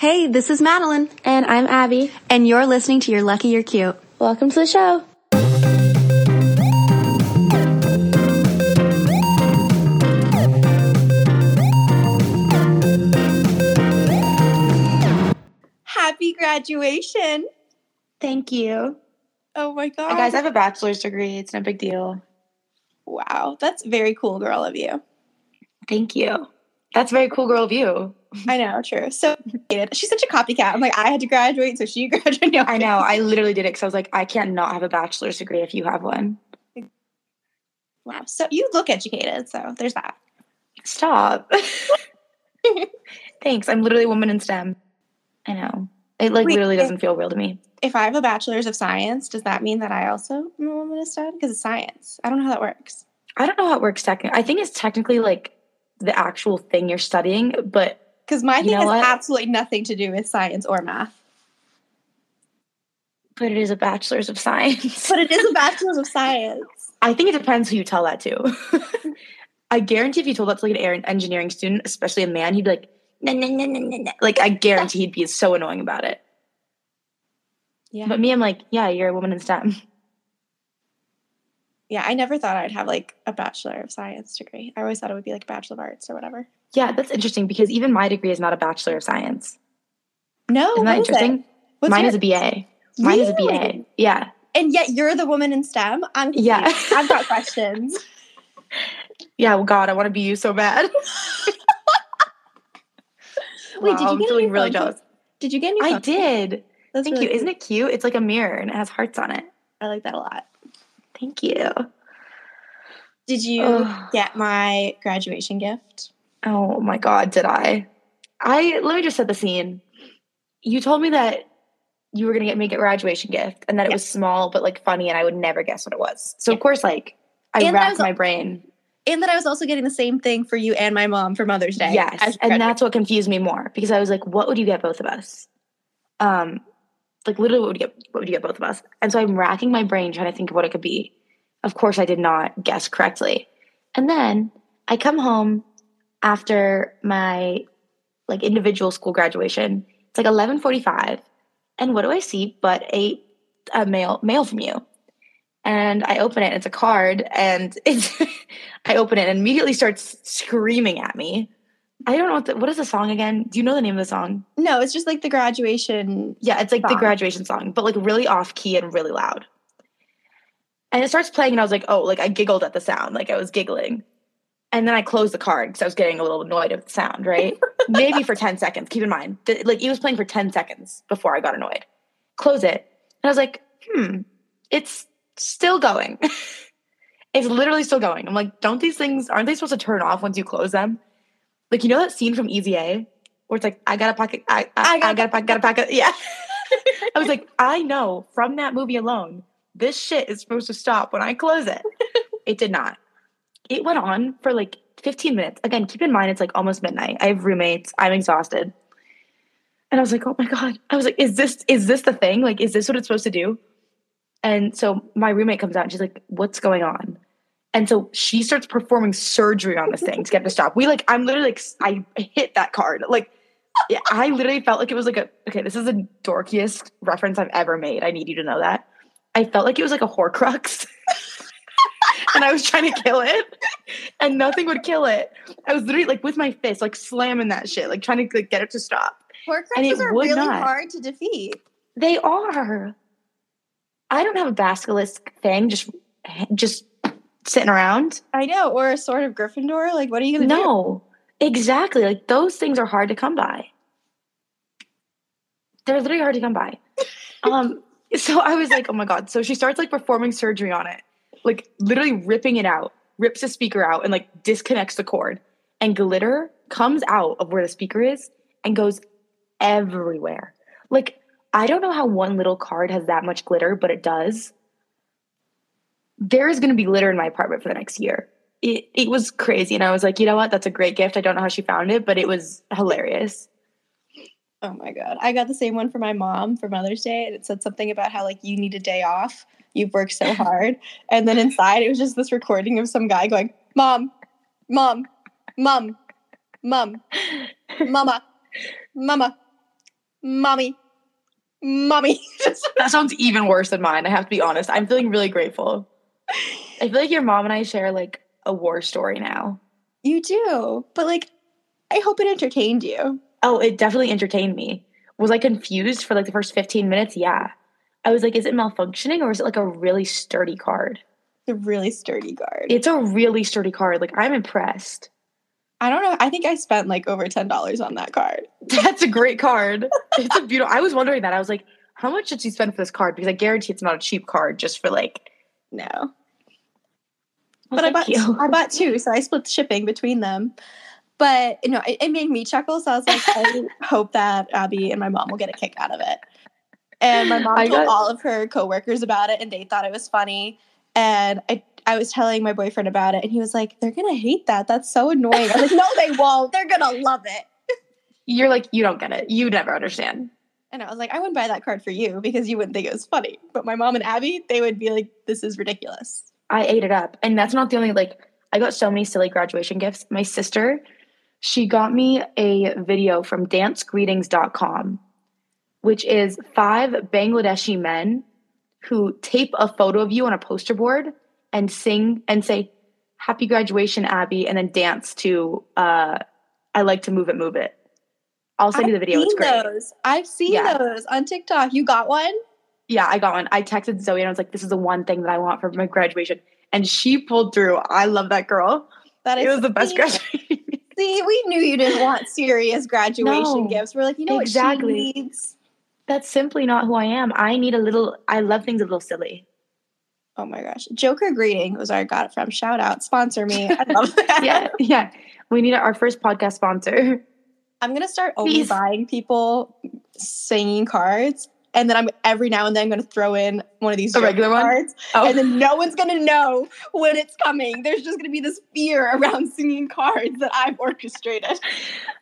Hey, this is Madeline, And I'm Abby. and you're listening to You're Lucky You're Cute. Welcome to the show. Happy graduation. Thank you. Oh my god. Guys, I have a bachelor's degree. It's no big deal. wow, that's very cool girl of you. Thank you. That's very cool, girl of you. I know, true. So she's such a copycat. I'm like, I had to graduate, so she graduated. No, I know. I literally did it because I was like, I can't not have a bachelor's degree if you have one. Wow. So you look educated, so there's that. Stop. Thanks. I'm literally a woman in STEM. I know. It like Wait, literally doesn't feel real to me. If I have a bachelor's of science, does that mean that I also am a woman of STEM? Because it's science. I don't know how that works. I don't know how it works technically. I think it's technically like the actual thing you're studying, but Because my You thing know has what? absolutely nothing to do with science or math. but it is a bachelor's of science. But it is a bachelor's of science. I think it depends who you tell that to. I guarantee if you told that to like an engineering student, especially a man, he'd be like, nah, nah, nah, nah, nah, nah." like I guarantee he'd be so annoying about it. Yeah. But me, I'm like, yeah, you're a woman in STEM. yeah, I never thought I'd have like a bachelor of science degree. I always thought it would be like a bachelor of arts or whatever. Yeah, that's interesting because even my degree is not a bachelor of science. No, Isn't that what is it? interesting? Mine your- is a BA. Mine is a BA. Yeah. And yet you're the woman in STEM. I'm Yeah. I've got questions. Yeah. Well, God, I want to be you so bad. Wait, did Wow, you I'm get a feeling really phone jealous. Did you get new I phone did. That's Thank really you. Isn't it cute? It's like a mirror and it has hearts on it. I like that a lot. Thank you. Did you Ugh. get my graduation gift? Oh my god, did I? I let me just set the scene. You told me that you were gonna get me a graduation gift and that it was small but like funny and I would never guess what it was. So Yeah. of course like I And racked was my brain. And that I was also getting the same thing for you and my mom for Mother's Day. Yes. And that's what confused me more because I was like, what would you get both of us? Um like literally what would you get what would you get both of us? And so I'm racking my brain trying to think of what it could be. Of course I did not guess correctly. And then I come home after my like individual school graduation. It's like 11:45 and what do I see but a a mail mail from you. And I open it it's a card and it's I open it and immediately starts screaming at me. I don't know what the, what is the song again? Do you know the name of the song? no, it's just like the graduation. Yeah, it's like the graduation song, but like really off key and really loud. And it starts playing, and I was like, oh, like I giggled at the sound, like I was giggling. And then I closed the card because I was getting a little annoyed at the sound, right? Maybe for 10 seconds. Keep in mind, like it was playing for 10 seconds before I got annoyed. Close it. And I was like, hmm, it's still going. it's literally still going. I'm like, don't these things, aren't they supposed to turn off once you close them? Like, you know that scene from Easy A where it's like, I got a pocket, I, I, I, got a pocket, got a pocket. Yeah. I was like, I know from that movie alone, this shit is supposed to stop when I close it. it did not. It went on for like 15 minutes. Again, keep in mind it's like almost midnight. I have roommates. I'm exhausted. And I was like, oh my God. I was like, is this is this the thing? Like, is this what it's supposed to do? And so my roommate comes out and she's like, what's going on? And so she starts performing surgery on this thing to get it to stop. We like, I'm literally like, I hit that card. Like, yeah, I literally felt like it was like a, okay, this is the dorkiest reference I've ever made. I need you to know that. I felt like it was like a Horcrux. and I was trying to kill it, and nothing would kill it. I was literally like with my fist, like slamming that shit, like trying to like, get it to stop. Horcruxes are really not. hard to defeat. They are. I don't have a basilisk thing just just sitting around. I know, or a sword of Gryffindor. Like, what are you gonna do? No, exactly. Like those things are hard to come by. They're literally hard to come by. Um, so I was like, oh my god. So she starts like performing surgery on it, like literally ripping it out, rips the speaker out, and like disconnects the cord. And glitter comes out of where the speaker is and goes everywhere. Like I don't know how one little card has that much glitter, but it does. There is going to be glitter in my apartment for the next year it, it was crazy. And I was like, you know what? That's a great gift. I don't know how she found it, but it was hilarious. Oh my god, I got the same one for my mom for Mother's Day, and it said something about how like you need a day off. You've worked so hard, and then inside it was just this recording of some guy going, "Mom, mom, mom, mom, mama, mama, mommy, mommy. That sounds even worse than mine. I have to be honest. I'm feeling really grateful. I feel like your mom and I share like a war story now. you do, but like, I hope it entertained you. Oh, it definitely entertained me. Was I confused for like the first 15 minutes? Yeah. I was like, is it malfunctioning or is it like a really sturdy card? It's a really sturdy card. It's a really sturdy card. Like, I'm impressed. I don't know. I think I spent like over ten dollars on that card. That's a great card. It's a beautiful. I was wondering that. I was like, how much did she spend for this card? Because I guarantee it's not a cheap card just for like. No, Well, but I bought you. I bought two, so I split the shipping between them. But you know, it, it made me chuckle. So I was like, I hope that Abby and my mom will get a kick out of it. And my mom I told got- all of her coworkers about it, and they thought it was funny. And I, I was telling my boyfriend about it, and he was like, "They're gonna hate that. That's so annoying." I was like, "No, they won't. They're gonna love it." You're like, you don't get it. You never understand. And I was like, "I wouldn't buy that card for you because you wouldn't think it was funny." But my mom and Abby, they would be like, "This is ridiculous." I ate it up. And that's not the only like I got so many silly graduation gifts. My sister, she got me a video from dancegreetings.com, which is five Bangladeshi men who tape a photo of you on a poster board and sing and say, Happy graduation, Abby, and then dance to uh I like to move it, move it. I'll send you the video. It's seen great. those. I've seen Yeah. those on TikTok. You got one? Yeah, I got one. I texted Zoe and I was like, this is the one thing that I want for my graduation. And she pulled through. I love that girl. That It was the best graduation. See, we knew you didn't want serious graduation No. gifts. We're like, you know Exactly. what she needs? That's simply not who I am. I need a little, I love things a little silly. Oh my gosh. Joker Greeting was where I got it from. Shout out. Sponsor me. I love that. Yeah, yeah. We need our first podcast sponsor. I'm gonna start only Please. buying people singing cards. And then I'm every now and then I'm gonna throw in one of these A regular one? cards. Oh, And then no one's gonna know when it's coming. There's just gonna be this fear around singing cards that I've orchestrated.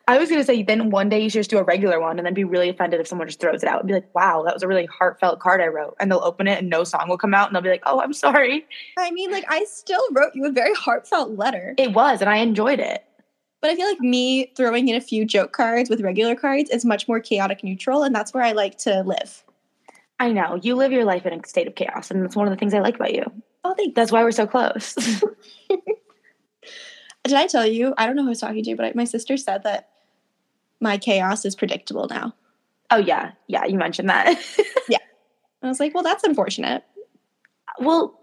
I was going to say, then one day you should just do a regular one and then be really offended if someone just throws it out and be like, wow, that was a really heartfelt card I wrote. And they'll open it and no song will come out and they'll be like, oh, I'm sorry. I mean, like I still wrote you a very heartfelt letter. It was, and I enjoyed it. But I feel like me throwing in a few joke cards with regular cards is much more chaotic neutral, and that's where I like to live. I know. You live your life in a state of chaos. And that's one of the things I like about you. Oh, thanks. That's why we're so close. Did I tell you? I don't know who I was talking to, but I, my sister said that my chaos is predictable now. oh, yeah. Yeah, you mentioned that. Yeah. I was like, well, that's unfortunate. well,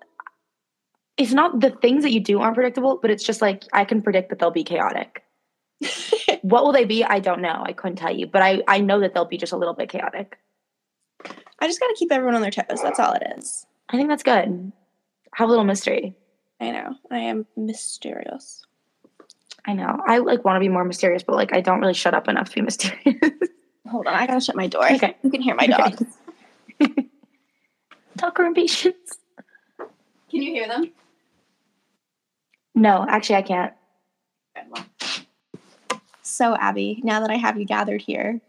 it's not the things that you do aren't predictable, but it's just like I can predict that they'll be chaotic. what will they be? I don't know. I couldn't tell you, but I I know that they'll be just a little bit chaotic. I just got to keep everyone on their toes. That's all it is. I think that's good. Have a little mystery. I know. I am mysterious. I know. I like want to be more mysterious, but like I don't really shut up enough to be mysterious. Hold on, I gotta shut my door. Okay. You can hear my dogs. Tucker and patience. Can you hear them? No, actually, I can't. So, Abby, now that I have you gathered here,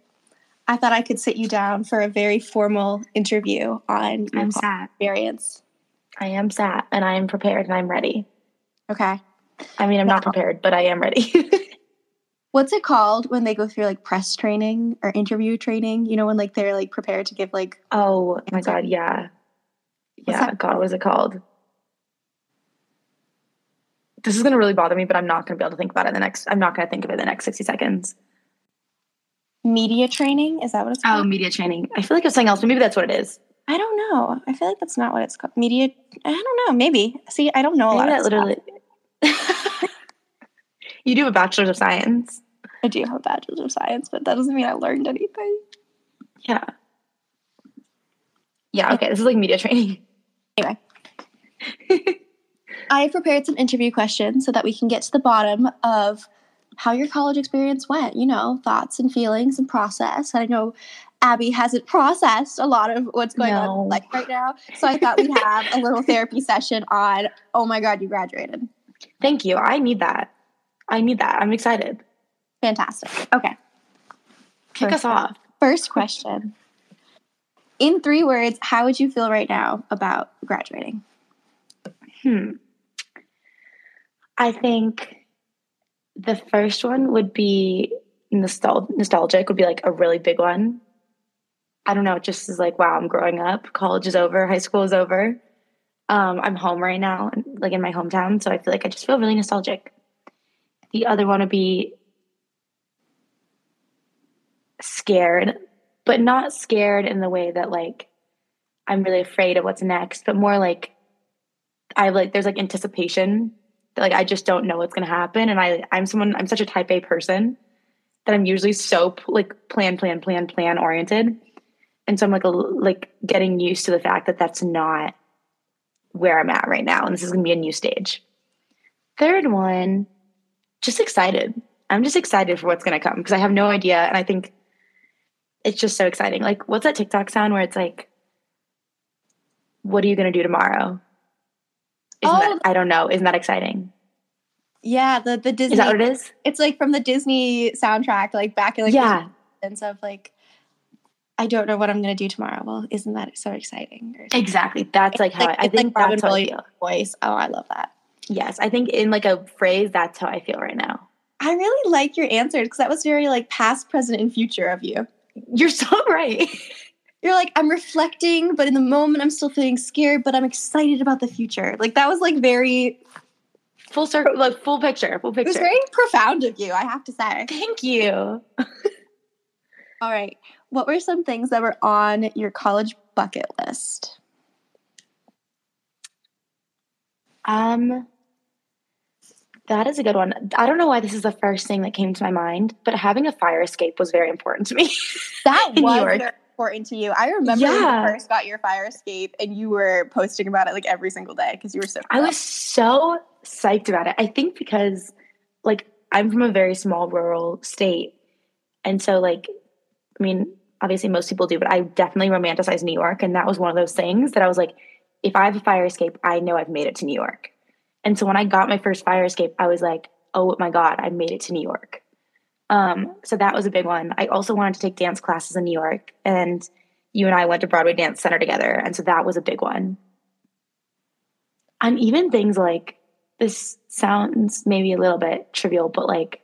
I thought I could sit you down for a very formal interview on your I'm sad. experience. I am sad, and I am prepared, and I'm ready. Okay. I mean, I'm not prepared, but I am ready. What's it called when they go through like press training or interview training? You know, when like they're like prepared to give like oh my god, yeah, What's yeah. that God, what is it called? This is gonna really bother me, but I'm not gonna be able to think about it in the next. I'm not gonna think of it in the next 60 seconds. media training. Is that what it's called? Oh, media training. I feel like it's something else, but maybe that's what it is. I don't know. I feel like that's not what it's called. Media. I don't know. Maybe. See, I don't know a lot. Maybe Of that literally. literally. you do have a bachelor's of science. I do have a bachelor's of science, but that doesn't mean I learned anything. Yeah. Yeah. Okay. This is like media training. Anyway. I prepared some interview questions so that we can get to the bottom of how your college experience went. You know, thoughts and feelings and process. And I know Abby hasn't processed a lot of what's going No. on in life right now. So I thought we'd have a little therapy session on, oh my God, you graduated. Thank you. I need that. I need that. I'm excited. Fantastic. Okay. Kick us First- off. First question. In three words, how would you feel right now about graduating? Hmm. I think the first one would be nostal- nostalgic, would be like a really big one. I don't know, it just is like, wow, I'm growing up. College is over, high school is over. Um, I'm home right now, like in my hometown. So I feel like I just feel really nostalgic. The other one would be scared, but not scared in the way that like I'm really afraid of what's next, but more like I like there's like anticipation that like I just don't know what's gonna happen. And I I'm someone I'm such a type A person that I'm usually so like plan, plan, plan, plan oriented. And so I'm like a, like getting used to the fact that that's not where I'm at right now, and this is gonna be a new stage. Third one, just excited. I'm just excited for what's gonna come because I have no idea, and I think it's just so exciting. Like, what's that TikTok sound where it's like, "What are you gonna do tomorrow?" Isn't Oh. that, I don't know. Isn't that exciting? Yeah, the the Disney. Is that what it is? It's like from the Disney soundtrack, like back in like yeah, and stuff. Like, I don't know what I'm gonna do tomorrow. Well, isn't that so exciting? Exactly. That's like how like- I, I it's like think Robin that's how I Williams. feel. Voice. Oh, I love that. Yes, I think in like a phrase, that's how I feel right now. I really like your answers because that was very like past, present, and future of you. You're so right. You're like, I'm reflecting, but in the moment, I'm still feeling scared, but I'm excited about the future. Like that was like very, full circle, like full picture, full picture it was very profound of you. I have to say. Thank you. All right, what were some things that were on your college bucket list? Um, that is a good one. I don't know why this is the first thing that came to my mind, but having a fire escape was very important to me. That In New was York. very important to you. I remember when Yeah. you first got your fire escape, and you were posting about it like every single day because you were so. I was so psyched about it. I think because like I'm from a very small rural state. And so like I mean, obviously most people do, but I definitely romanticize New York and that was one of those things that I was like if I have a fire escape, I know I've made it to New York. And so when I got my first fire escape, I was like, "Oh my god, I made it to New York." Um, so that was a big one. I also wanted to take dance classes in New York and you and I went to Broadway Dance Center together, and so that was a big one. And even things like this sounds maybe a little bit trivial, but like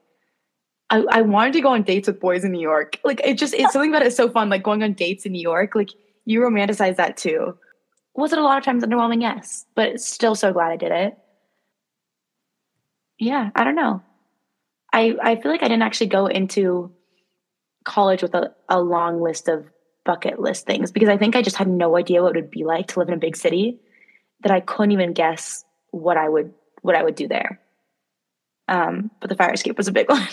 I, I wanted to go on dates with boys in New York. Like it just it's something about it's so fun, like going on dates in New York. Like you romanticize that too. Was it a lot of times underwhelming? Yes. But still so glad I did it. Yeah, I don't know. I I feel like I didn't actually go into college with a, a long list of bucket list things because I think I just had no idea what it would be like to live in a big city that I couldn't even guess what I would what I would do there. Um, but the fire escape was a big one.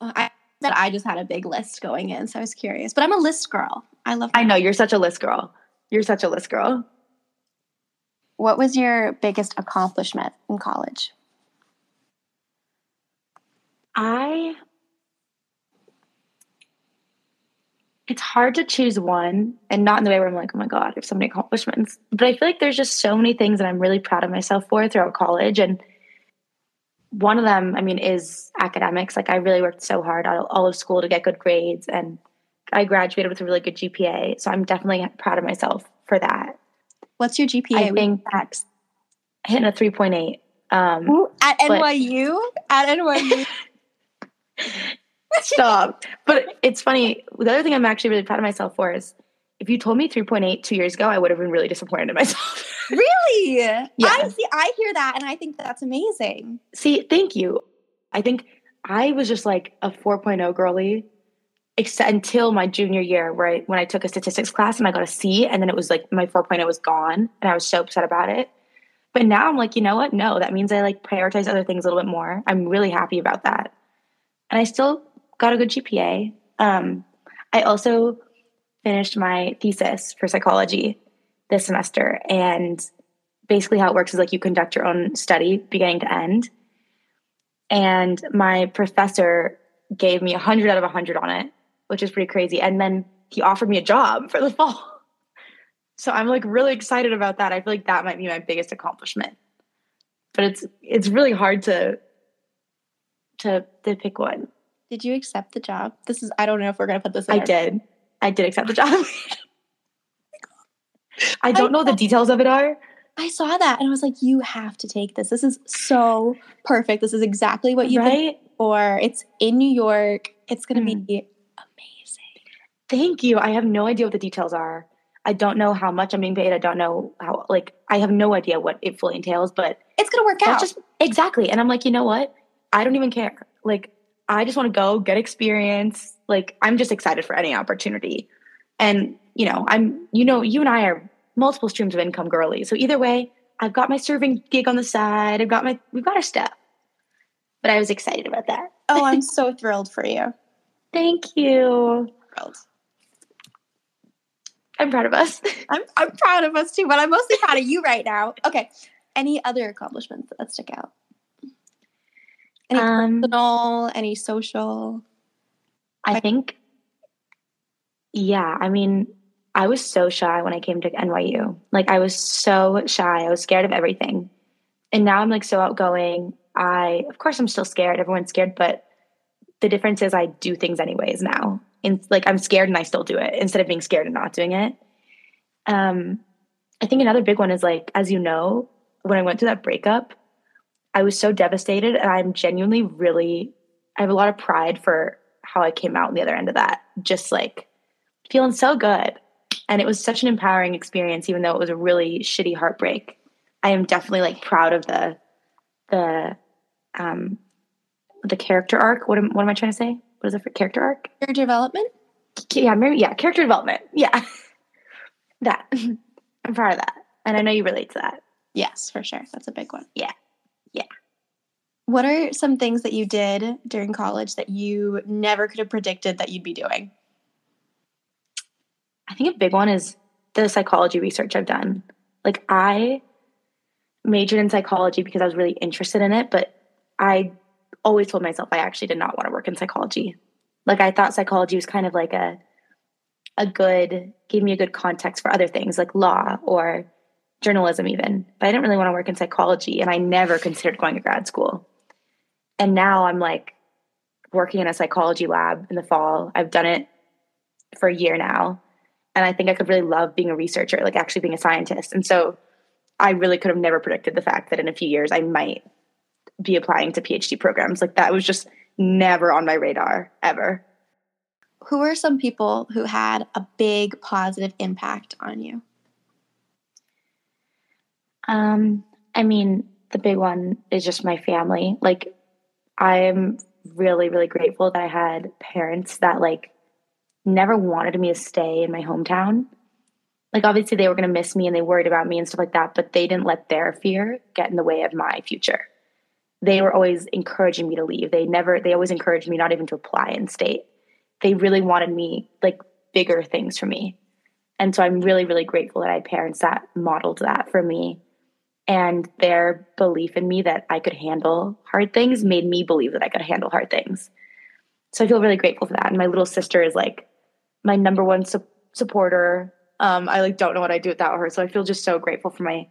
I that I just had a big list going in, so I was curious. But I'm a list girl. I love. I know you're such a list girl. You're such a list girl. What was your biggest accomplishment in college? I it's hard to choose one and not in the way where I'm like, oh my God, I have so many accomplishments. But I feel like there's just so many things that I'm really proud of myself for throughout college. And one of them, I mean, is academics. Like I really worked so hard all, all of school to get good grades and I graduated with a really good GPA. So I'm definitely proud of myself for that. What's your GPA? I think that's hitting a 3.8. Um, Ooh, at NYU. At NYU. Stop. But it's funny. The other thing I'm actually really proud of myself for is if you told me 3.8 two years ago, I would have been really disappointed in myself. really? Yeah. I see. I hear that, and I think that's amazing. See, thank you. I think I was just like a 4.0 girly except until my junior year where I, when I took a statistics class and I got a C and then it was like my 4.0 was gone and I was so upset about it. But now I'm like, you know what? No, that means I like prioritize other things a little bit more. I'm really happy about that. And I still got a good GPA. Um, I also finished my thesis for psychology this semester. And basically, how it works is like you conduct your own study beginning to end. And my professor gave me 100 out of 100 on it, which is pretty crazy. And then he offered me a job for the fall. So I'm like really excited about that. I feel like that might be my biggest accomplishment. But it's it's really hard to to to pick one. Did you accept the job? This is. I don't know if we're gonna put this. In I did. I did accept the job. I don't know what the details of it are. I saw that, and I was like, "You have to take this. This is so perfect. This is exactly what you've been right? for. It's in New York. It's gonna Mm. be amazing. Thank you. I have no idea what the details are. I don't know how much I'm being paid. I don't know how, like, I have no idea what it fully entails, but It's gonna work out. just exactly. And I'm like, you know what? I don't even care. Like, I just want to go get experience. Like, I'm just excited for any opportunity. And, you know, I'm, you know, you and I are multiple streams of income girly. So either way, I've got my serving gig on the side. I've got my, we've got our stuff. But I was excited about that. oh, I'm so thrilled for you. Thank you. Thrilled. I'm proud of us. I'm I'm proud of us too, but I'm mostly proud of you right now. Okay. Any other accomplishments that stick out? Any Um, personal, any social? I think, yeah, I mean, I was so shy when I came to NYU. Like, I was so shy. I was scared of everything. And now I'm like so outgoing. I, of course, I'm still scared. Everyone's scared, but the difference is I do things anyways now. And like, I'm scared and I still do it instead of being scared and not doing it. Um, I think another big one is like, as you know, when I went through that breakup, I was so devastated and I'm genuinely really, I have a lot of pride for how I came out on the other end of that. Just like feeling so good. And it was such an empowering experience, even though it was a really shitty heartbreak. I am definitely like proud of the, the, um, the character arc. What am, what am I trying to say? What is it for character arc? Character development? Yeah, maybe, yeah, character development. Yeah. that. I'm proud of that. And I know you relate to that. Yes, for sure. That's a big one. Yeah. Yeah. What are some things that you did during college that you never could have predicted that you'd be doing? I think a big one is the psychology research I've done. Like I majored in psychology because I was really interested in it, but I always told myself I actually did not want to work in psychology. Like I thought psychology was kind of like a a good gave me a good context for other things like law or journalism even. But I didn't really want to work in psychology and I never considered going to grad school. And now I'm like working in a psychology lab in the fall. I've done it for a year now and I think I could really love being a researcher, like actually being a scientist. And so I really could have never predicted the fact that in a few years I might be applying to PhD programs. Like that was just never on my radar ever. Who are some people who had a big positive impact on you? Um, I mean, the big one is just my family. Like I'm really, really grateful that I had parents that like never wanted me to stay in my hometown. Like obviously they were going to miss me and they worried about me and stuff like that, but they didn't let their fear get in the way of my future. They were always encouraging me to leave. They never they always encouraged me not even to apply in state. They really wanted me like bigger things for me. And so I'm really really grateful that I had parents that modeled that for me. And their belief in me that I could handle hard things made me believe that I could handle hard things. So I feel really grateful for that. And my little sister is like my number one su- supporter. Um, I like don't know what I'd do without her. So I feel just so grateful for my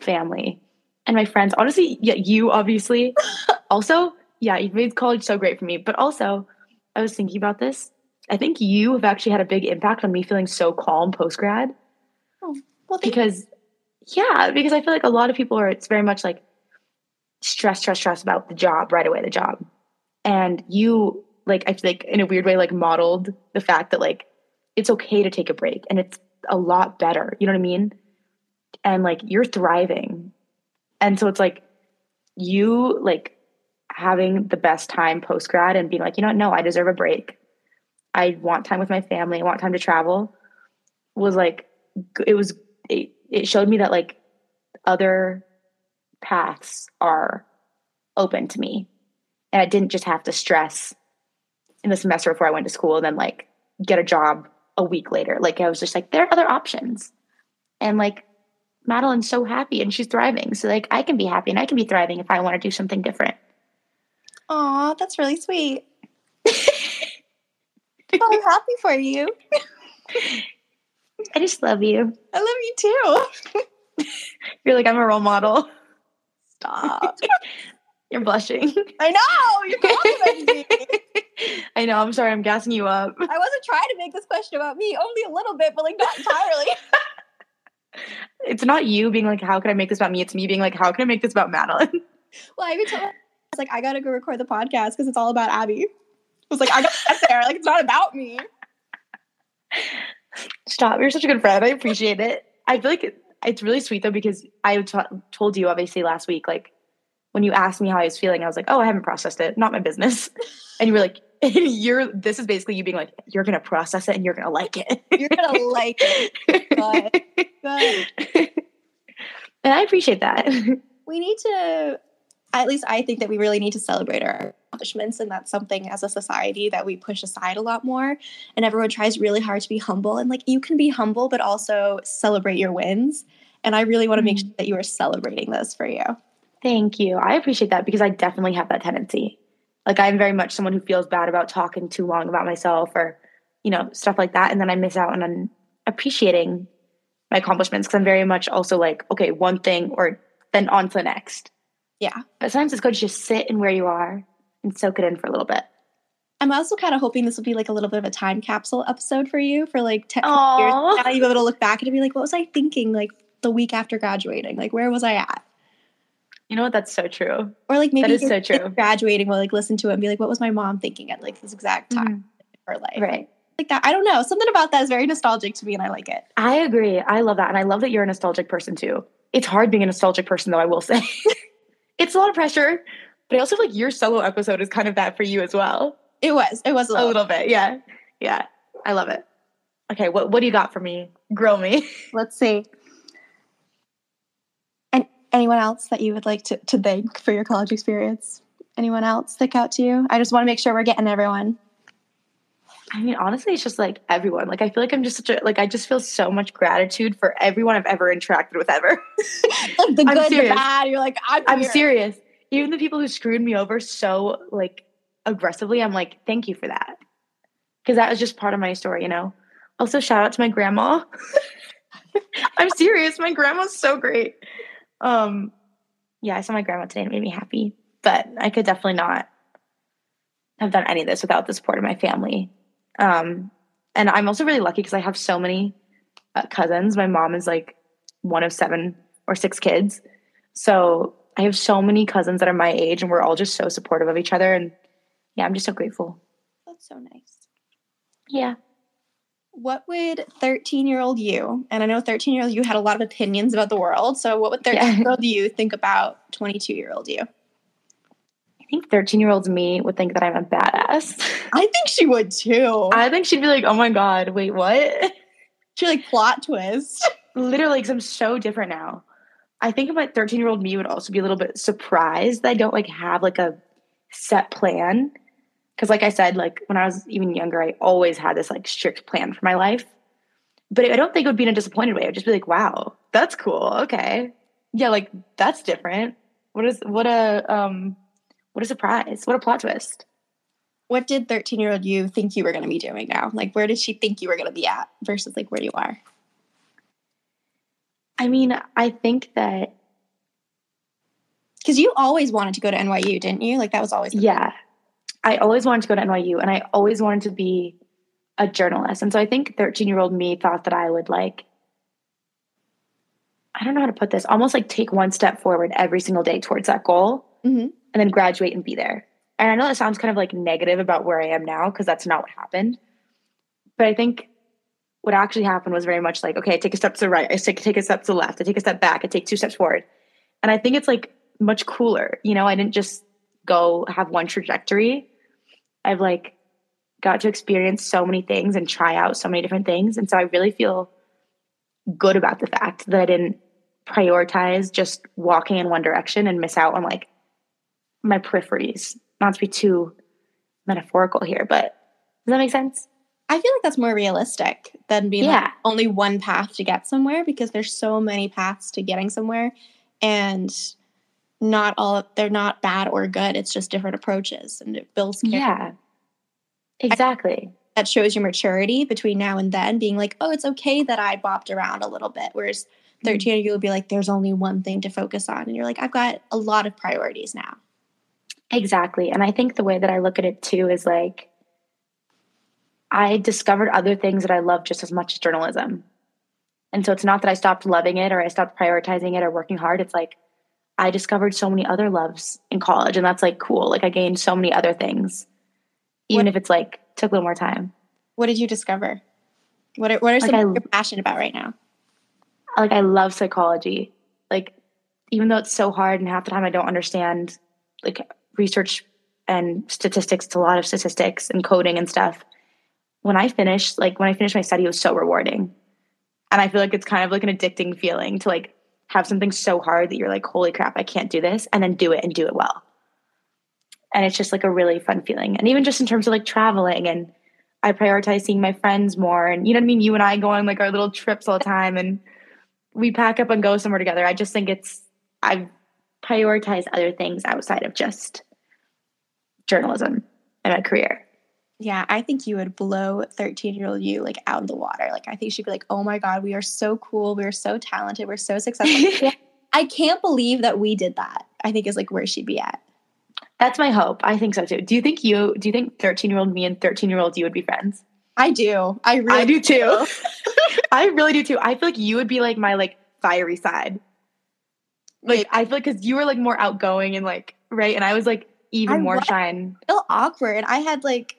family and my friends. Honestly, yeah, you obviously. also, yeah, you've made college so great for me. But also, I was thinking about this. I think you have actually had a big impact on me feeling so calm post grad Oh, Well, thank because yeah, because I feel like a lot of people are it's very much like stress, stress, stress about the job right away, the job. And you like I feel like in a weird way like modeled the fact that like it's okay to take a break and it's a lot better. You know what I mean? And like you're thriving. And so it's like you like having the best time post grad and being like, you know what, no, I deserve a break. I want time with my family. I want time to travel. Was like it was it, it showed me that like other paths are open to me. And I didn't just have to stress in the semester before I went to school and then like get a job a week later. Like I was just like, there are other options. And like Madeline's so happy and she's thriving. So like I can be happy and I can be thriving if I want to do something different. Aw, that's really sweet. Well, oh, I'm happy for you. I just love you. I love you too. You're like I'm a role model. Stop. You're blushing. I know you're complimenting me. I know. I'm sorry. I'm gassing you up. I wasn't trying to make this question about me, only a little bit, but like not entirely. It's not you being like, how can I make this about me? It's me being like, how can I make this about Madeline? well, I even told her, I like, I gotta go record the podcast because it's all about Abby. was like, I got to get there. Like, it's not about me. Stop. You're such a good friend. I appreciate it. I feel like it's really sweet though because I t- told you obviously last week, like when you asked me how I was feeling, I was like, oh, I haven't processed it. Not my business. And you were like, you're this is basically you being like, you're gonna process it and you're gonna like it. You're gonna like it. Good. Good. And I appreciate that. We need to at least I think that we really need to celebrate our accomplishments and that's something as a society that we push aside a lot more and everyone tries really hard to be humble and like you can be humble but also celebrate your wins and I really want to make Mhm. sure that you are celebrating this for you. Thank you. I appreciate that because I definitely have that tendency. Like I'm very much someone who feels bad about talking too long about myself or, you know, stuff like that. And then I miss out on appreciating my accomplishments because I'm very much also like, okay, one thing or then on to the next. Yeah. But sometimes it's good to just sit in where you are and soak it in for a little bit. I'm also kind of hoping this will be like a little bit of a time capsule episode for you for like 10 years. Aw. Now you'll be able to look back and be like, what was I thinking like the week after graduating? Like, where was I at? You know what? That's so true. Or like maybe is you're so true. graduating, will like listen to it and be like, what was my mom thinking at like this exact time mm-hmm. of her life? Right. Like that. I don't know. Something about that is very nostalgic to me and I like it. I agree. I love that. And I love that you're a nostalgic person too. It's hard being a nostalgic person, though, I will say. it's a lot of pressure, but I also feel like your solo episode is kind of that for you as well. It was. It was a A little. little bit. Yeah. Yeah. I love it. Okay. What, what do you got for me? Grill me. Let's see. And anyone else that you would like to, to thank for your college experience? Anyone else stick out to you? I just want to make sure we're getting everyone. I mean, honestly, it's just like everyone. Like, I feel like I'm just such a, like, I just feel so much gratitude for everyone I've ever interacted with ever. Like the I'm good, the bad. You're like, I'm, I'm serious. Even the people who screwed me over so like aggressively, I'm like, thank you for that. Because that was just part of my story, you know? Also, shout out to my grandma. I'm serious. My grandma's so great. Um, yeah, I saw my grandma today and it made me happy. But I could definitely not have done any of this without the support of my family. Um, and I'm also really lucky because I have so many uh, cousins. My mom is like one of seven or six kids. So I have so many cousins that are my age, and we're all just so supportive of each other. And yeah, I'm just so grateful. That's so nice. Yeah. What would 13 year old you, and I know 13 year old you had a lot of opinions about the world. So, what would 13 year old you think about 22 year old you? I think 13 year old me would think that I'm a badass. I think she would too. I think she'd be like, oh my God, wait, what? she like plot twist. Literally, because I'm so different now. I think about 13 year old me would also be a little bit surprised that I don't like have like a set plan. Cause like I said, like when I was even younger, I always had this like strict plan for my life. But I don't think it would be in a disappointed way. I would just be like, wow, that's cool. Okay. Yeah, like that's different. What is what a um what a surprise. What a plot twist. What did 13 year old you think you were going to be doing now? Like, where did she think you were going to be at versus like where you are? I mean, I think that Because you always wanted to go to NYU, didn't you? Like, that was always yeah i always wanted to go to nyu and i always wanted to be a journalist and so i think 13 year old me thought that i would like i don't know how to put this almost like take one step forward every single day towards that goal Mhm. and then graduate and be there and i know that sounds kind of like negative about where i am now because that's not what happened but i think what actually happened was very much like okay i take a step to the right i take, take a step to the left i take a step back i take two steps forward and i think it's like much cooler you know i didn't just go have one trajectory I've like got to experience so many things and try out so many different things. And so I really feel good about the fact that I didn't prioritize just walking in one direction and miss out on like my peripheries. Not to be too metaphorical here, but does that make sense? I feel like that's more realistic than being like only one path to get somewhere because there's so many paths to getting somewhere and not all they're not bad or good. It's just different approaches and it builds character. Yeah. Exactly. that shows your maturity between now and then being like, oh, it's okay that I bopped around a little bit. Whereas mm-hmm. 13 you will be like, there's only one thing to focus on. And you're like, I've got a lot of priorities now. Exactly. And I think the way that I look at it too is like I discovered other things that I love just as much as journalism. And so it's not that I stopped loving it or I stopped prioritizing it or working hard. It's like I discovered so many other loves in college and that's like cool. Like I gained so many other things. even What- if it's like took a little more time. What did you discover? What are, what are Like some I- you're passionate about right now? Like I love psychology. Like even though it's so hard and half the time I don't understand like research and statistics, it's a lot of statistics and coding and stuff. When I finished, like when I finished my study, it was so rewarding. And I feel like it's kind of like an addicting feeling to like have something so hard that you're like, holy crap, I can't do this, and then do it and do it well. And it's just like a really fun feeling. And even just in terms of like traveling and I prioritize seeing my friends more. And you know what I mean? You and I go on like our little trips all the time and we pack up and go somewhere together. I just think it's I've prioritized other things outside of just journalism and my career. Yeah, I think you would blow 13 year old you like out of the water. Like, I think she'd be like, oh my God, we are so cool. We are so talented. We're so successful. I can't believe that we did that. I think is like where she'd be at. That's my hope. I think so too. Do you think you do you think 13 year old me and 13 year old you would be friends? I do. I really I do too. I really do too. I feel like you would be like my like fiery side. Like Maybe. I feel like because you were like more outgoing and like right, and I was like even I more was. shy. And feel awkward. I had like,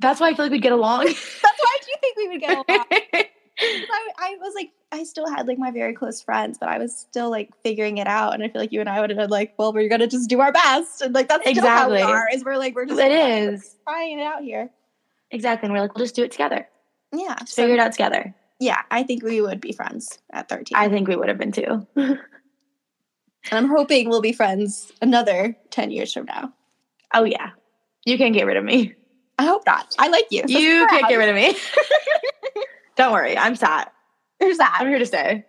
that's why I feel like we'd get along. that's why do you think we would get along. I, I was like, I still had like my very close friends, but I was still like figuring it out. And I feel like you and I would have been like, well, we're gonna just do our best, and like that's still how Exactly. we are. Is we're like we're just it is trying it out here. exactly, and we're like, we'll just do it together. Yeah, Just so figure it out together. yeah, I think we would be friends at thirteen. I think we would have been too. and I'm hoping we'll be friends another ten years from now. Oh yeah, you can't get rid of me. I hope not. I like you. so You can't get rid of me. Don't worry, I'm sat. There's that. I'm here to stay.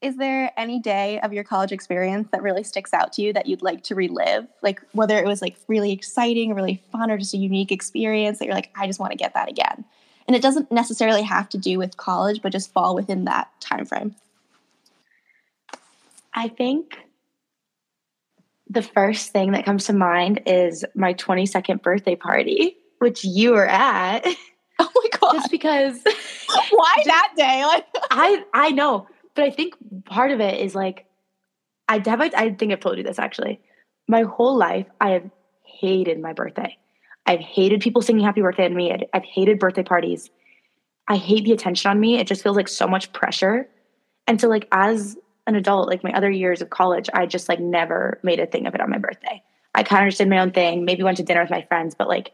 Is there any day of your college experience that really sticks out to you that you'd like to relive? Like whether it was like really exciting, really fun, or just a unique experience that you're like, I just want to get that again. And it doesn't necessarily have to do with college, but just fall within that time frame. I think the first thing that comes to mind is my 22nd birthday party, which you were at, Oh my god. just because Why that day? Like I I know, but I think part of it is like I have I, I think I've told you this actually. My whole life I have hated my birthday. I've hated people singing happy birthday to me. I've- I've hated birthday parties. I hate the attention on me. It just feels like so much pressure. And so like as an adult, like my other years of college, I just like never made a thing of it on my birthday. I kind of just did my own thing, maybe went to dinner with my friends, but like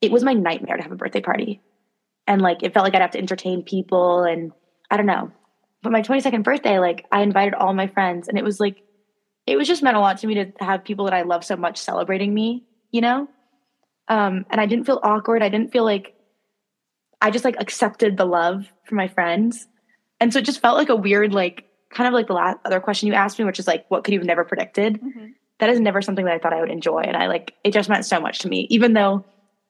it was my nightmare to have a birthday party. And like it felt like I'd have to entertain people and I don't know. But my 22nd birthday, like I invited all my friends and it was like it was just meant a lot to me to have people that I love so much celebrating me, you know? Um, and I didn't feel awkward. I didn't feel like I just like accepted the love from my friends. And so it just felt like a weird, like kind of like the last other question you asked me, which is like, what could you have never predicted? Mm-hmm. That is never something that I thought I would enjoy. And I like it just meant so much to me, even though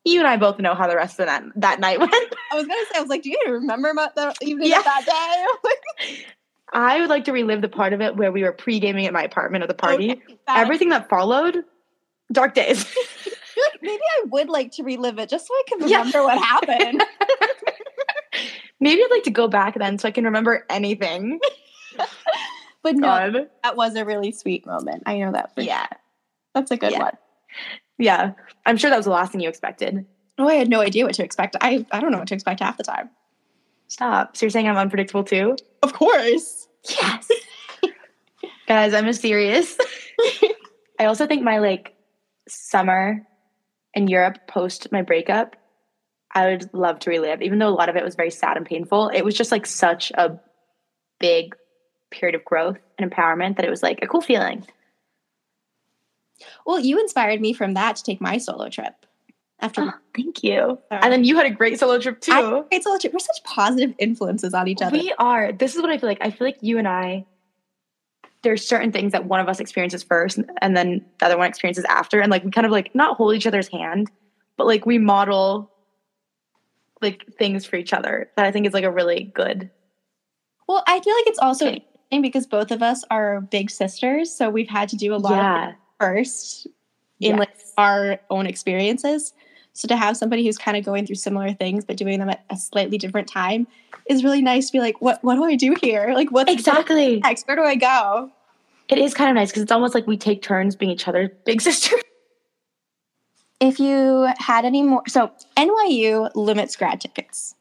you and I both know how the rest of that that night went. I was gonna say, I was like, do you remember my, the evening Yeah. of that day? I would like to relive the part of it where we were pre-gaming at my apartment at the party. Okay, Everything that followed, dark days. I feel like maybe I would like to relive it just so I can Yeah. remember what happened. Maybe I'd like to go back then so I can remember anything. But no, God. that was a really sweet moment. I know that for Yeah. That's a good Yeah. one. Yeah. I'm sure that was the last thing you expected. Oh, I had no idea what to expect. I, I don't know what to expect half the time. Stop. So you're saying I'm unpredictable too? Of course. Yes. Guys, I'm mysterious. I also think my like summer in Europe post my breakup, I would love to relive, even though a lot of it was very sad and painful. It was just like such a big period of growth and empowerment that it was like a cool feeling. Well, you inspired me from that to take my solo trip. After Oh, thank you. Sorry. And then you had a great solo trip too. I, great solo trip, we're such positive influences on each other. We are. This is what I feel like. I feel like you and I, there's certain things that one of us experiences first and then the other one experiences after. And like we kind of like not hold each other's hand, but like we model like things for each other that I think is like a really good. well, I feel like it's also Okay. Interesting because both of us are big sisters, so we've had to do a lot of Yeah. first in like our own experiences. So to have somebody who's kind of going through similar things but doing them at a slightly different time is really nice to be like, what what do I do here? Like what Exactly. next? Where do I go? It is kind of nice because it's almost like we take turns being each other's big sister. if you had any more, so NYU limits grad tickets.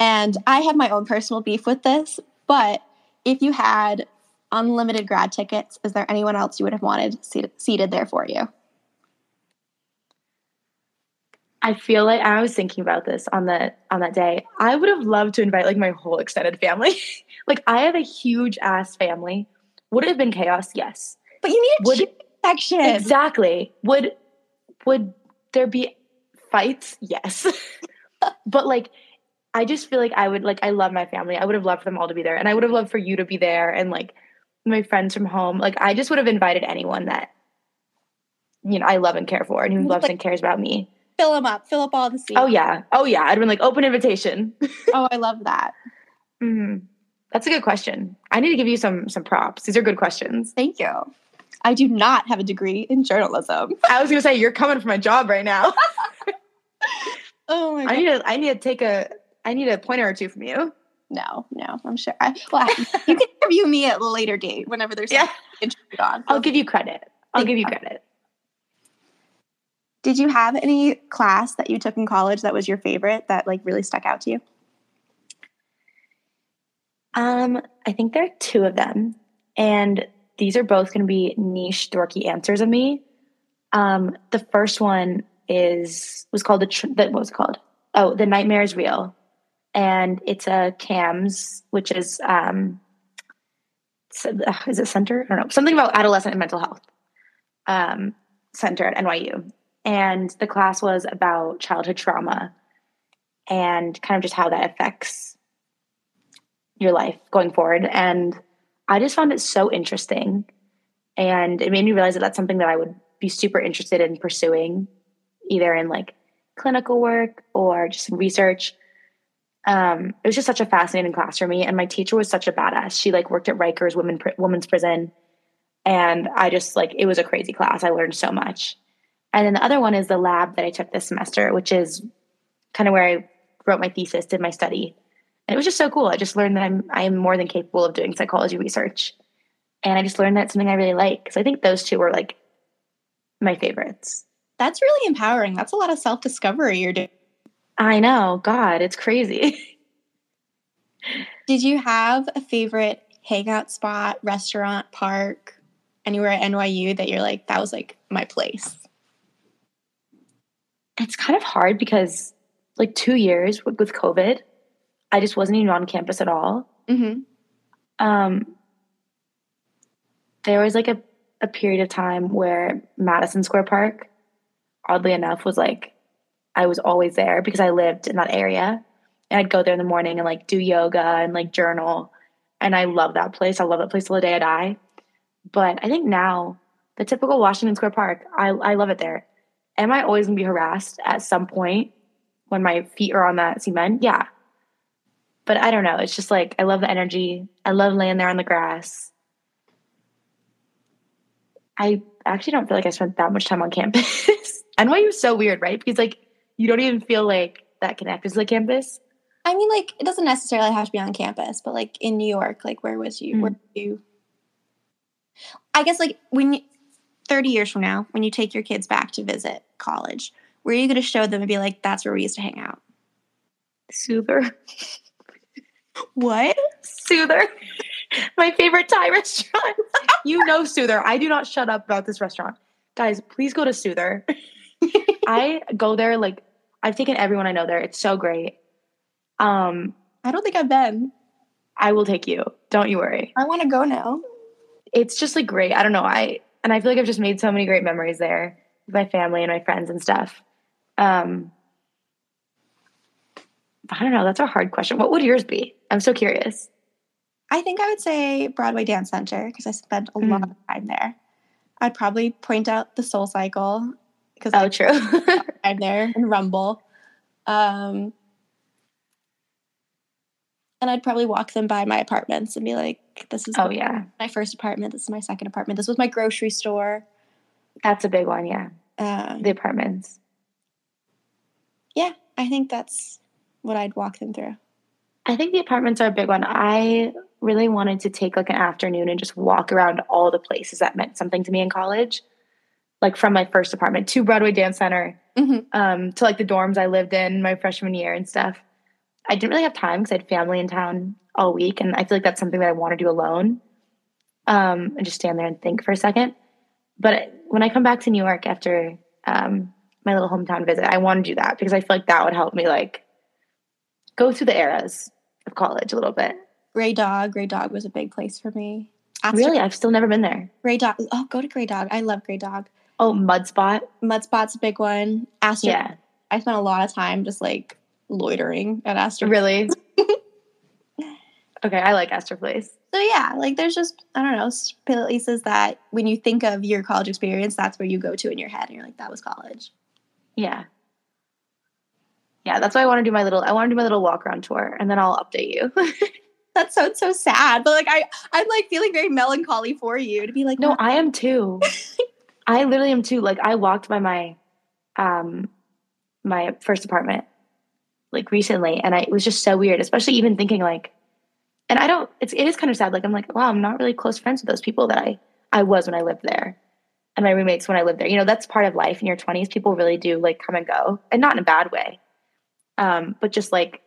And I have my own personal beef with this, but if you had unlimited grad tickets, is there anyone else you would have wanted seated, seated there for you? I feel like I was thinking about this on the on that day. I would have loved to invite like my whole extended family. like I have a huge ass family. Would it have been chaos? Yes. But you need a Would- section. Exactly. Would would there be fights? Yes. but like I just feel like I would like I love my family. I would have loved for them all to be there. And I would have loved for you to be there and like my friends from home. Like I just would have invited anyone that you know I love and care for and who loves like- and cares about me. Fill them up. Fill up all the seats. Oh yeah. Oh yeah. I'd been like open invitation. Oh, I love that. hmm That's a good question. I need to give you some some props. These are good questions. Thank you. I do not have a degree in journalism. I was gonna say you're coming for my job right now. Oh my I need to I need to take a I need a pointer or two from you. No, no, I'm sure. I, well, you can interview me at a later date whenever there's Yeah. on. I'll give you credit. I'll Thank give you you. credit. Did you have any class that you took in college that was your favorite that like really stuck out to you? Um, I think there are two of them, and these are both going to be niche, dorky answers of me. Um, the first one is was called the, tr- the what was it called? Oh, the nightmare is real, and it's a CAMS, which is um, is it center? I don't know something about adolescent and mental health um, center at NYU, and the class was about childhood trauma and kind of just how that affects your life going forward. And I just found it so interesting. And it made me realize that that's something that I would be super interested in pursuing, either in like clinical work or just research. Um, it was just such a fascinating class for me. And my teacher was such a badass. She like worked at Rikers women, Pri- Women's Prison. And I just like, it was a crazy class. I learned so much. And then the other one is the lab that I took this semester, which is kind of where I wrote my thesis, did my study. And it was just so cool. I just learned that I'm I am more than capable of doing psychology research. And I just learned that it's something I really like. Because I think those two were like my favorites. That's really empowering. That's a lot of self discovery you're doing. I know. God, it's crazy. Did you have a favorite hangout spot, restaurant, park, anywhere at NYU that you're like, that was like my place? it's kind of hard because like two years with, COVID, I just wasn't even on campus at all. Mm-hmm. Um, there was like a, a period of time where Madison Square Park, oddly enough, was like I was always there because I lived in that area. And I'd go there in the morning and like do yoga and like journal. And I love that place. I love that place till the day I die. But I think now the typical Washington Square Park, I, I love it there. Am I always gonna be harassed at some point when my feet are on that cement? Yeah. But I don't know. It's just like I love the energy. I love laying there on the grass. I actually don't feel like I spent that much time on campus. NYU is so weird, right? Because like you don't even feel like that connected to the campus. I mean, like, it doesn't necessarily have to be on campus, but like in New York, like, where was you? Where Mm. were you? I guess, like, when you, 30 years from now, when you take your kids back to visit college, where are you going to show them and be like, that's where we used to hang out? Soothr. What? Soothr. My favorite Thai restaurant. you know Soothr. I do not shut up about this restaurant. Guys, please go to Soothr. I go there like I've taken everyone I know there. It's so great. Um, I don't think I've been. I will take you. Don't you worry. I want to go now. It's just like great. I don't know. I and I feel like I've just made so many great memories there with my family and my friends and stuff. Um, I don't know. That's a hard question. What would yours be? I'm so curious. I think I would say Broadway Dance Center because I spent a lot Mm. of time there. I'd probably point out the SoulCycle because Oh, true. I'm there and Rumble. Um, and I'd probably walk them by my apartments and be like, "This is oh yeah, my first apartment. This is my second apartment. This was my grocery store." that's a big one. Yeah, Um, the apartments. yeah, I think that's what I'd walk them through. I think the apartments are a big one. I really wanted to take like an afternoon and just walk around all the places that meant something to me in college. Like from my first apartment to Broadway Dance Center, Mhm. um, to like the dorms I lived in my freshman year and stuff. I didn't really have time because I had family in town all week, and I feel like that's something that I want to do alone, um, and just stand there and think for a second. But when I come back to New York after um, my little hometown visit, I want to do that because I feel like that would help me like go through the eras of college a little bit. Grey Dog. Grey Dog was a big place for me. Really, I've still never been there. Grey Dog. Oh, go to Grey Dog. I love Grey Dog. Oh, Mud Spot. Mud Spot's a big one. Astor. Yeah, I spent a lot of time just like loitering at Astor. really. okay, I like Astor Place. So yeah, like there's just I don't know places that when you think of your college experience, that's where you go to in your head, and you're like, that was college. Yeah. Yeah, that's why I want to do my little I want to do my little walk around tour and then I'll update you. That sounds so sad, but like I I'm like feeling very melancholy for you to be like, no, I am too. I literally am too. Like I walked by my um my first apartment like recently and I it was just so weird, especially even thinking like and I don't it's it is kind of sad. Like I'm like, wow, I'm not really close friends with those people that I I was when I lived there. And my roommates when I lived there. You know, that's part of life in your 20s. People really do like come and go. And not in a bad way. Um, but just like,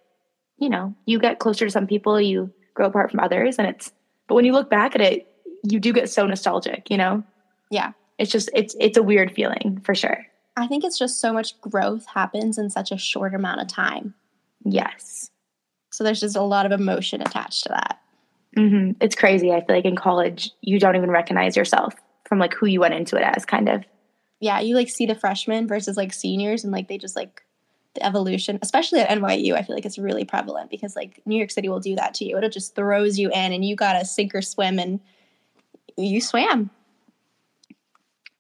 you know, you get closer to some people, you grow apart from others and it's but when you look back at it, you do get so nostalgic, you know? Yeah. It's just it's it's a weird feeling for sure. I think it's just so much growth happens in such a short amount of time. Yes. So there's just a lot of emotion attached to that. hmm It's crazy. I feel like in college, you don't even recognize yourself from like who you went into it as, kind of. Yeah, you like see the freshmen versus like seniors, and like they just like the evolution, especially at NYU. I feel like it's really prevalent because like New York City will do that to you. It just throws you in, and you gotta sink or swim, and you swam.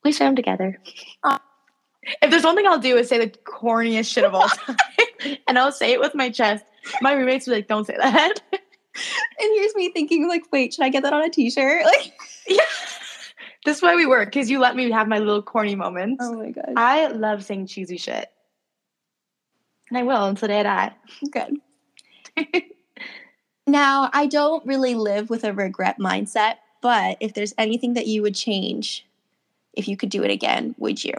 We swam together. Aw. If there's one thing I'll do is say the corniest shit of all time, and I'll say it with my chest. My roommates will be like, "Don't say that." And here's me thinking, like, wait, should I get that on a T-shirt? Like, yeah, this is why we work because you let me have my little corny moments. oh my god, I love saying cheesy shit, and I will until the day I die. good. now, I don't really live with a regret mindset, but if there's anything that you would change, if you could do it again, would you?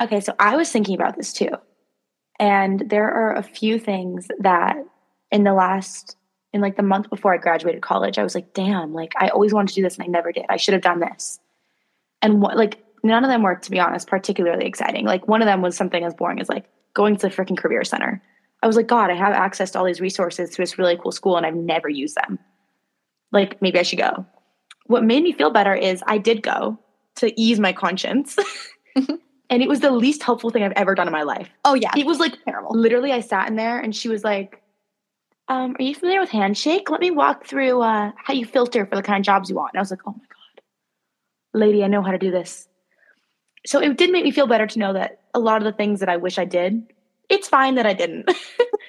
Okay, so I was thinking about this too. And there are a few things that in the last in like the month before I graduated college, I was like, damn, like I always wanted to do this and I never did. I should have done this. And what like none of them were, to be honest, particularly exciting. Like one of them was something as boring as like going to the freaking career center. I was like, God, I have access to all these resources to this really cool school and I've never used them. Like maybe I should go. What made me feel better is I did go to ease my conscience. and it was the least helpful thing I've ever done in my life. Oh yeah, It was like terrible. literally I sat in there and she was like, um, are you familiar with Handshake? Let me walk through uh, how you filter for the kind of jobs you want. And I was like, oh my God, lady, I know how to do this. So it did make me feel better to know that a lot of the things that I wish I did, it's fine that I didn't.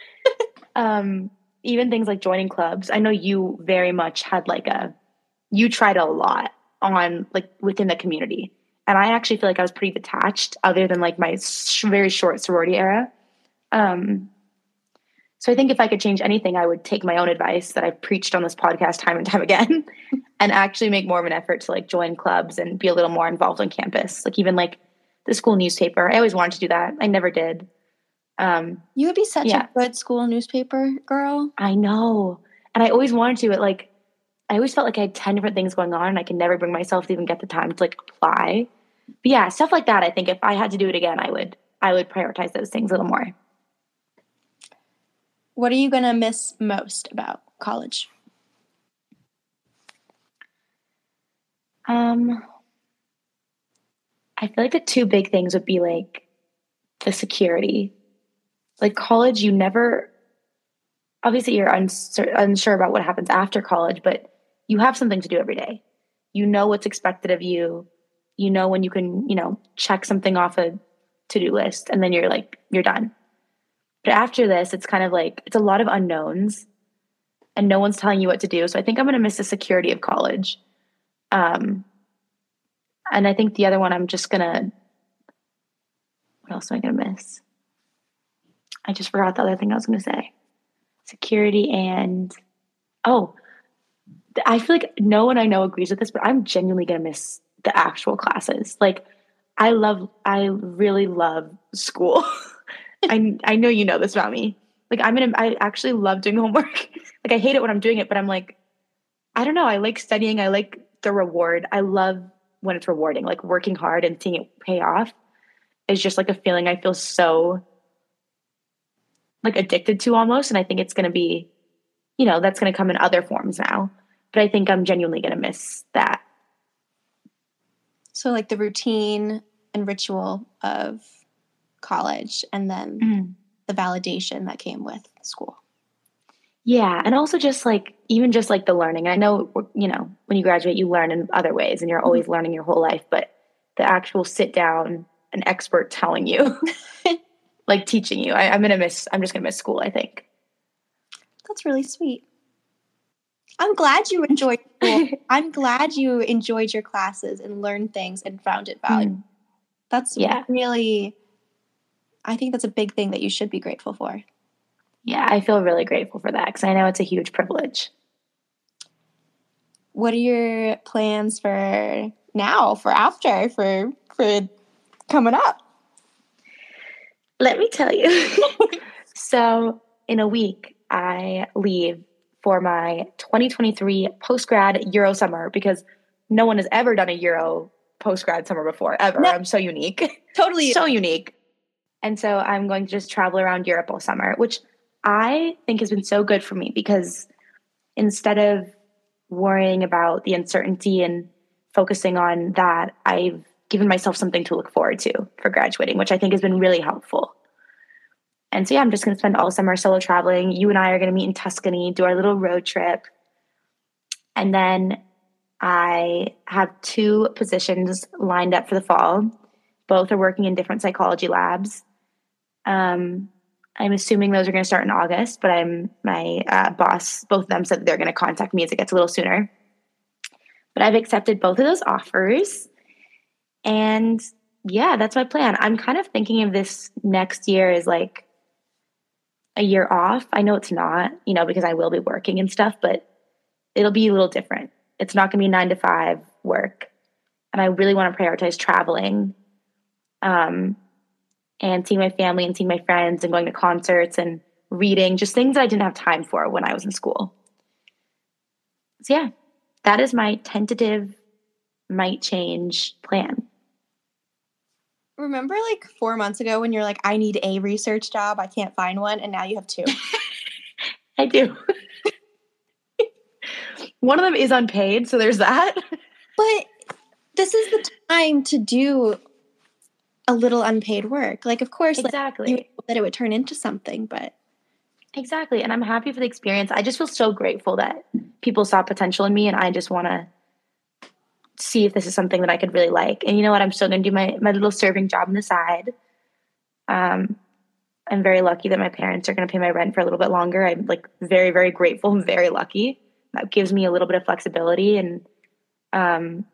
um, even things like joining clubs. I know you very much had like a, you tried a lot on like within the community. And I actually feel like I was pretty detached other than like my sh- very short sorority era. Um, so I think if I could change anything, I would take my own advice that I've preached on this podcast time and time again and actually make more of an effort to like join clubs and be a little more involved on campus. Like even like the school newspaper. I always wanted to do that. I never did. Um, You would be such Yeah. a good school newspaper girl. I know. And I always wanted to, it like I always felt like I had 10 different things going on and I could never bring myself to even get the time to like apply. But yeah, stuff like that. I think if I had to do it again, I would I would prioritize those things a little more. What are you gonna miss most about college? Um, I feel like the two big things would be like the security. Like college, you never, obviously, you're unsure, unsure about what happens after college, but you have something to do every day. You know what's expected of you. You know when you can, you know, check something off a to do list and then you're like, you're done. But after this, it's kind of like, it's a lot of unknowns and no one's telling you what to do. So I think I'm going to miss the security of college. Um, and I think the other one I'm just gonna. What else am I gonna miss? I just forgot the other thing I was gonna say. Security and oh, I feel like no one I know agrees with this, but I'm genuinely gonna miss the actual classes. Like I love I really love school. I I know you know this about me. Like I'm gonna I actually love doing homework. like I hate it when I'm doing it, but I'm like, I don't know. I like studying. I like the reward. I love when it's rewarding, like working hard and seeing it pay off is just like a feeling I feel so like addicted to almost. And I think it's gonna be, you know, that's gonna come in other forms now. But I think I'm genuinely gonna miss that. So like the routine and ritual of college and then Mm. the validation that came with school. Yeah, and also just like even just like the learning. I know you know when you graduate, you learn in other ways, and you're always learning your whole life. But the actual sit down, an expert telling you, like teaching you, I, I'm gonna miss. I'm just gonna miss school. I think. That's really sweet. I'm glad you enjoyed school. I'm glad you enjoyed your classes and learned things and found it hmm. valuable. That's Yeah. really I think that's a big thing that you should be grateful for. Yeah, I feel really grateful for that because I know it's a huge privilege. What are your plans for now, for after, for for coming up? Let me tell you. so, in a week, I leave for my 2023 post grad Euro summer because no one has ever done a Euro post grad summer before, ever. No. I'm so unique. Totally. so unique. And so I'm going to just travel around Europe all summer, which I think has been so good for me because instead of worrying about the uncertainty and focusing on that, I've given myself something to look forward to for graduating, which I think has been really helpful. And so, yeah, I'm just going to spend all summer solo traveling. You and I are going to meet in Tuscany, do our little road trip. And then I have two positions lined up for the fall. Both are working in different psychology labs. Um, I'm assuming those are going to start in August, but I'm my uh, boss. Both of them said they're going to contact me as it gets a little sooner. But I've accepted both of those offers, and yeah, that's my plan. I'm kind of thinking of this next year as like a year off. I know it's not, you know, because I will be working and stuff, but it'll be a little different. It's not going to be nine to five work, and I really want to prioritize traveling um, and seeing my family and seeing my friends and going to concerts and reading, just things that I didn't have time for when I was in school. So, yeah, that is my tentative, might change plan. Remember like four months ago when you're like, I need a research job, I can't find one, and now you have two. I do. One of them is unpaid, so there's that. but this is the time to do a little unpaid work. Like, of course, like, Exactly. hope that it would turn into something, but Exactly. And I'm happy for the experience. I just feel so grateful that people saw potential in me and I just want to see if this is something that I could really like. And you know what? I'm still going to do my, my little serving job on the side. Um, I'm very lucky that my parents are going to pay my rent for a little bit longer. I'm like very, very grateful very lucky. That gives me a little bit of flexibility and um,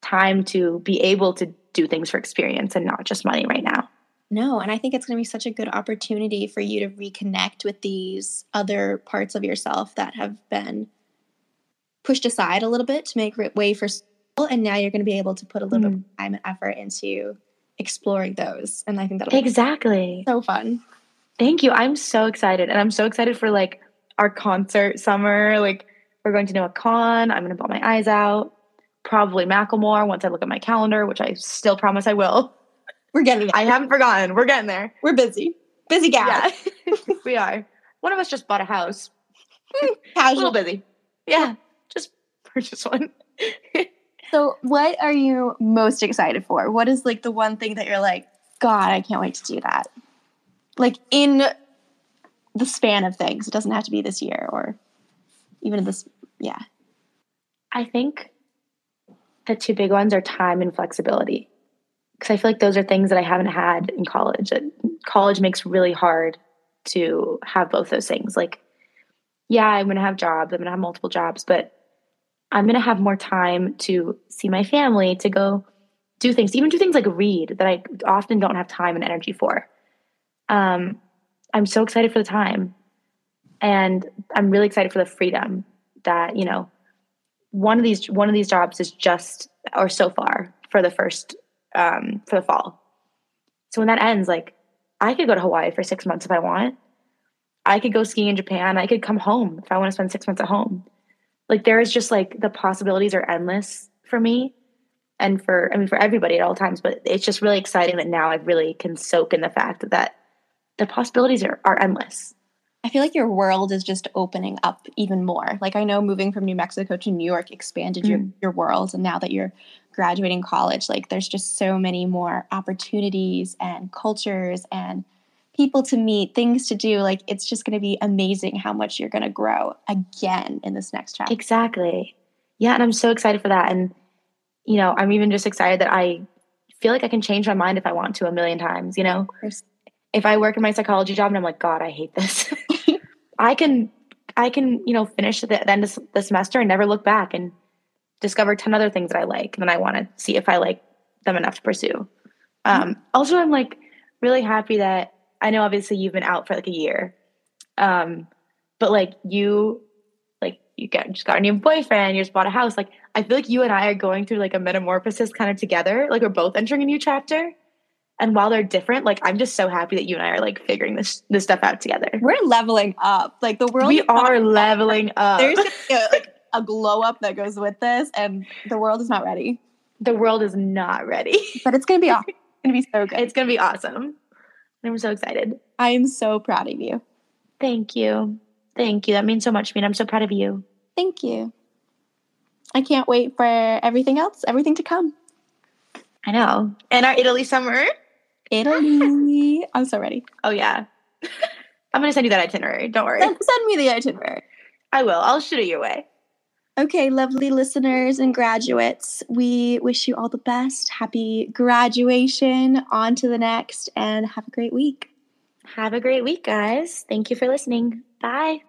time to be able to do things for experience and not just money right now. no. And I think it's going to be such a good opportunity for you to reconnect with these other parts of yourself that have been pushed aside a little bit to make way for school. And now you're going to be able to put a little bit mm. of time and effort into exploring those. And I think that'll be Exactly. so fun. Thank you. I'm so excited. And I'm so excited for like our concert summer. Like we're going to know a Con. I'm gonna bawl my eyes out. Probably Macklemore once I look at my calendar, which I still promise I will. We're getting there. I haven't forgotten. We're getting there. We're busy. Busy gal. Yeah. we are. One of us just bought a house. A little busy. Yeah. Just purchased one. So, what are you most excited for? What is like the one thing that you're like, God, I can't wait to do that? Like in the span of things. It doesn't have to be this year or even this. Yeah. I think the two big ones are time and flexibility. Because I feel like those are things that I haven't had in college. That college makes really hard to have both those things. Like, yeah, I'm going to have jobs, I'm going to have multiple jobs, but I'm going to have more time to see my family, to go do things, even do things like read that I often don't have time and energy for. Um, I'm so excited for the time. And I'm really excited for the freedom that, you know, one of these one of these jobs is just or so far for the first um for the fall. So when that ends, like I could go to Hawaii for six months if I want. I could go skiing in Japan. I could come home if I want to spend six months at home. Like there is just like the possibilities are endless for me and for I mean for everybody at all times. But it's just really exciting that now I really can soak in the fact that the possibilities are, are endless. I feel like your world is just opening up even more. Like I know moving from New Mexico to New York expanded mm. your your world and now that you're graduating college, like there's just so many more opportunities and cultures and people to meet, things to do. Like it's just going to be amazing how much you're going to grow again in this next chapter. Exactly. Yeah, and I'm so excited for that and you know, I'm even just excited that I feel like I can change my mind if I want to a million times, you know? If I work in my psychology job and I'm like, God, I hate this. I can I can, you know, finish the, the end of the semester and never look back and discover 10 other things that I like and then I want to see if I like them enough to pursue. Um, also, I'm like really happy that I know obviously you've been out for like a year. Um, but like you like you got just got a new boyfriend, you just bought a house. Like I feel like you and I are going through like a metamorphosis kind of together. Like we're both entering a new chapter. And while they're different, like I'm just so happy that you and I are like figuring this this stuff out together. We're leveling up. Like the world We are leveling up. There's a, like a glow up that goes with this, and the world is not ready. The world is not ready. But it's gonna be awesome. It's gonna be so good. It's gonna be awesome. I'm so excited. I am so proud of you. Thank you. Thank you. That means so much to me. I'm so proud of you. Thank you. I can't wait for everything else, everything to come. I know. And our Italy summer. Italy. I'm so ready. Oh, yeah. I'm going to send you that itinerary. Don't worry. Send, send me the itinerary. I will. I'll shoot it your way. Okay, lovely listeners and graduates, we wish you all the best. Happy graduation. On to the next, and have a great week. Have a great week, guys. Thank you for listening. Bye.